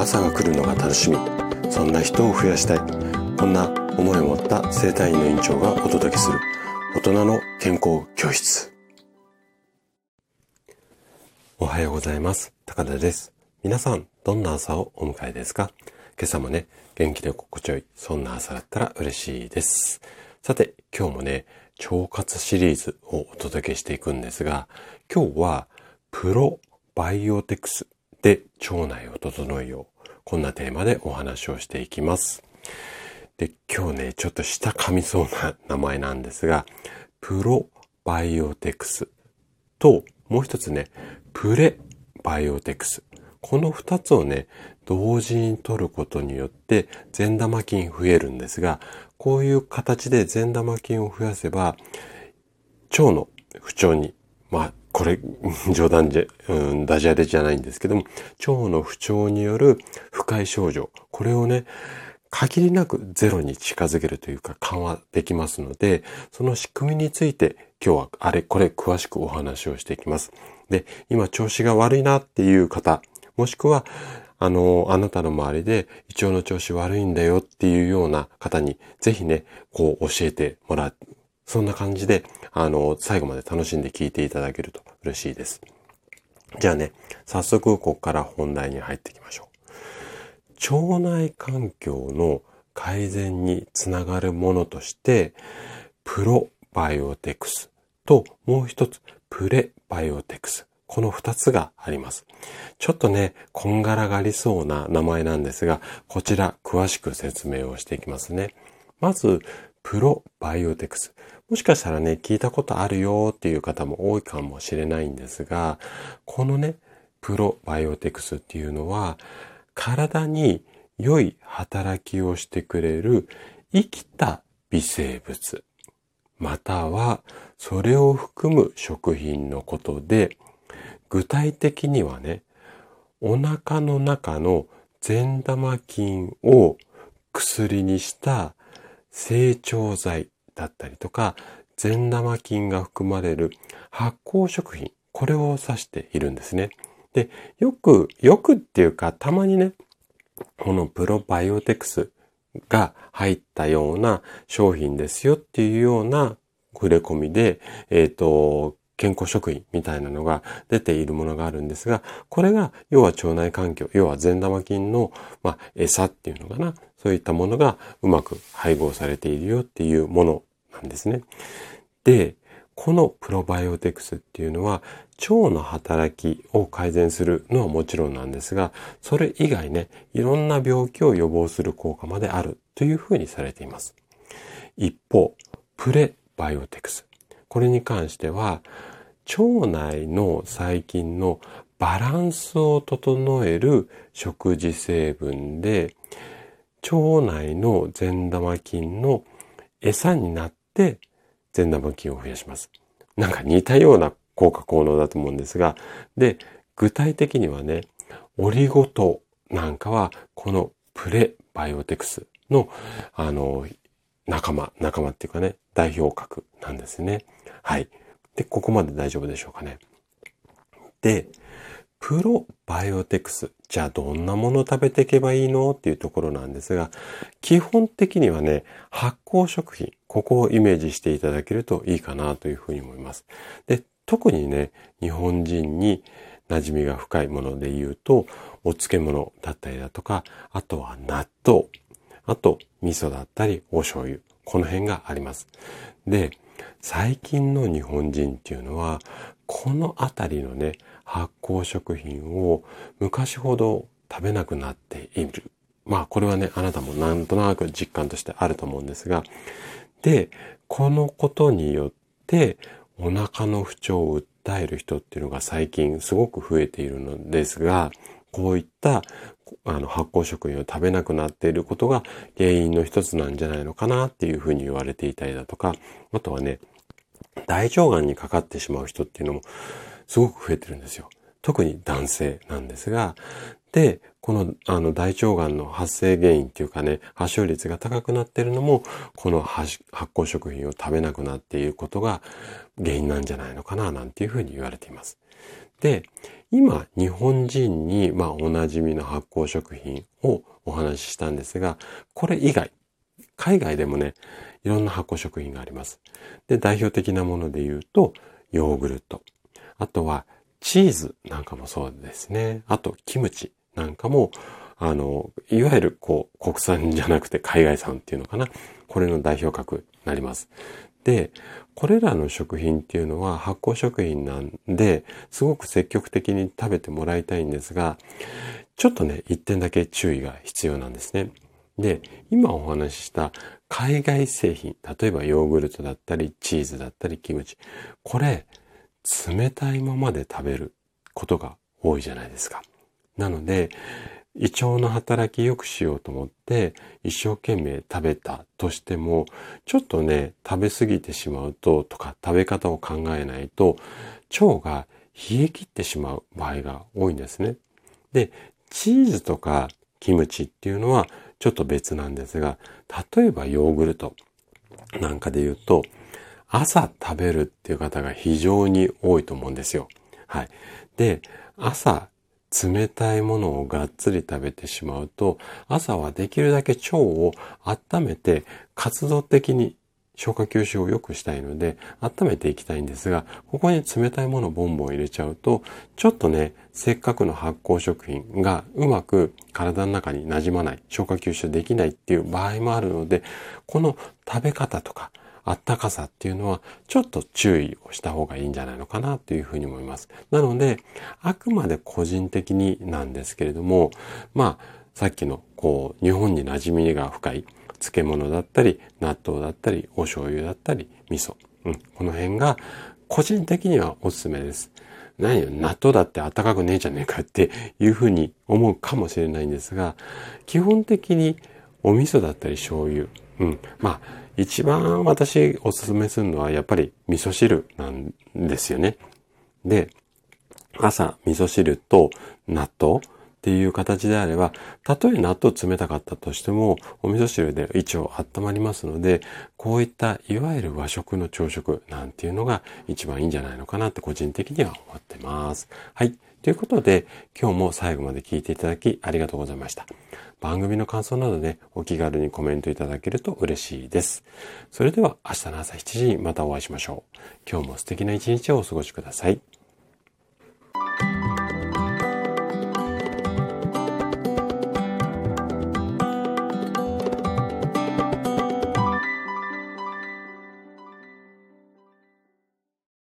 朝が来るのが楽しみ。そんな人を増やしたい。こんな思いを持った生体院の院長がお届けする。大人の健康教室。おはようございます。高田です。皆さんどんな朝をお迎えですか？今朝もね元気で心地よいそんな朝だったら嬉しいです。さて今日もね腸活シリーズをお届けしていくんですが今日はプロバイオテクスで腸内を整えよう。こんなテーマでお話をしていきます。で、今日ね、ちょっと下噛みそうな名前なんですが、プロバイオテクスと、もう一つね、プレバイオテクス。この二つをね、同時に取ることによって善玉菌増えるんですが、こういう形で善玉菌を増やせば、腸の不調に、まあ、これ、冗談じゃ、うん、ダジャレじゃないんですけども、腸の不調による不快症状、これをね、限りなくゼロに近づけるというか緩和できますので、その仕組みについて今日はあれこれ詳しくお話をしていきます。で、今調子が悪いなっていう方、もしくは、あの、あなたの周りで胃腸の調子悪いんだよっていうような方に、ぜひね、こう教えてもら。そんな感じで、あの、最後まで楽しんで聞いていただけると嬉しいです。じゃあね、早速ここから本題に入っていきましょう。腸内環境の改善につながるものとして、プロバイオテクスともう一つプレバイオテクス。この二つがあります。ちょっとね、こんがらがりそうな名前なんですが、こちら詳しく説明をしていきますね。まず、プロバイオテクス。もしかしたらね、聞いたことあるよっていう方も多いかもしれないんですが、このね、プロバイオテクスっていうのは、体に良い働きをしてくれる生きた微生物、またはそれを含む食品のことで、具体的にはね、お腹の中の善玉菌を薬にした成長剤だったりとか、善玉菌が含まれる発酵食品、これを指しているんですね。で、よく、よくっていうか、たまにね、このプロバイオテクスが入ったような商品ですよっていうような触れ込みで、えっ、ー、と、健康食品みたいなのが出ているものがあるんですが、これが要は腸内環境、要は善玉菌の、まあ、餌っていうのかな、そういったものがうまく配合されているよっていうものんですね。で、このプロバイオテクスっていうのは腸の働きを改善するのはもちろんなんですが、それ以外ね、いろんな病気を予防する効果まであるというふうにされています。一方、プレバイオテクス。これに関しては、腸内の細菌のバランスを整える食事成分で、腸内の善玉菌の餌になって善玉菌を増やします。なんか似たような効果効能だと思うんですが、で、具体的にはね、オリゴ糖なんかはこのプレバイオテクスの、あの、仲間、仲間っていうかね、代表格なんですね。はい。で、ここまで大丈夫でしょうかね。で、プロバイオテクス。じゃあどんなものを食べていけばいいの？っていうところなんですが、基本的にはね、発酵食品。ここをイメージしていただけるといいかなというふうに思います。で、特にね、日本人に馴染みが深いもので言うと、お漬物だったりだとか、あとは納豆、あと味噌だったりお醤油、この辺があります。で、最近の日本人っていうのは、このあたりのね、発酵食品を昔ほど食べなくなっている。まあこれはね、あなたもなんとなく実感としてあると思うんですが、で、このことによってお腹の不調を訴える人っていうのが最近すごく増えているのですが、こういったあの発酵食品を食べなくなっていることが原因の一つなんじゃないのかなっていうふうに言われていたりだとか、あとはね、大腸がんにかかってしまう人っていうのもすごく増えてるんですよ。特に男性なんですが、で、このあの大腸がんの発生原因っていうかね、発症率が高くなってるのも、この発酵食品を食べなくなっていることが原因なんじゃないのかな、なんていうふうに言われています。で、今、日本人に、まあ、おなじみの発酵食品をお話ししたんですが、これ以外、海外でもね、いろんな発酵食品があります。で、代表的なもので言うと、ヨーグルト。あとは、チーズなんかもそうですね。あと、キムチなんかも、あの、いわゆるこう、国産じゃなくて海外産っていうのかな。これの代表格になります。で、これらの食品っていうのは発酵食品なんで、すごく積極的に食べてもらいたいんですが、ちょっとね、一点だけ注意が必要なんですね。で、今お話しした海外製品、例えばヨーグルトだったり、チーズだったり、キムチ。これ、冷たいままで食べることが多いじゃないですか。なので、胃腸の働き良くしようと思って一生懸命食べたとしても、ちょっとね、食べ過ぎてしまうととか食べ方を考えないと腸が冷え切ってしまう場合が多いんですね。で、チーズとかキムチっていうのはちょっと別なんですが、例えばヨーグルトなんかで言うと、朝食べるっていう方が非常に多いと思うんですよ。はい。で、朝冷たいものをがっつり食べてしまうと、朝はできるだけ腸を温めて活動的に消化吸収を良くしたいので、温めていきたいんですが、ここに冷たいものをボンボン入れちゃうと、ちょっとね、せっかくの発酵食品がうまく体の中に馴染まない、消化吸収できないっていう場合もあるので、この食べ方とか、あったかさっていうのはちょっと注意をした方がいいんじゃないのかなというふうに思います。なので、あくまで個人的になんですけれども、まあ、さっきのこう、日本に馴染みが深い漬物だったり、納豆だったり、お醤油だったり、味噌。うん、この辺が個人的にはおすすめです。何よ、納豆だって暖かくねえじゃねえかっていうふうに思うかもしれないんですが、基本的にお味噌だったり醤油。うん。まあ、一番私おすすめするのはやっぱり味噌汁なんですよね。で、朝味噌汁と納豆っていう形であれば、たとえ納豆冷たかったとしても、お味噌汁で一応温まりますので、こういったいわゆる和食の朝食なんていうのが一番いいんじゃないのかなって個人的には思ってます。はい。ということで、今日も最後まで聞いていただきありがとうございました。番組の感想などでお気軽にコメントいただけると嬉しいです。それでは明日の朝7時にまたお会いしましょう。今日も素敵な一日をお過ごしください。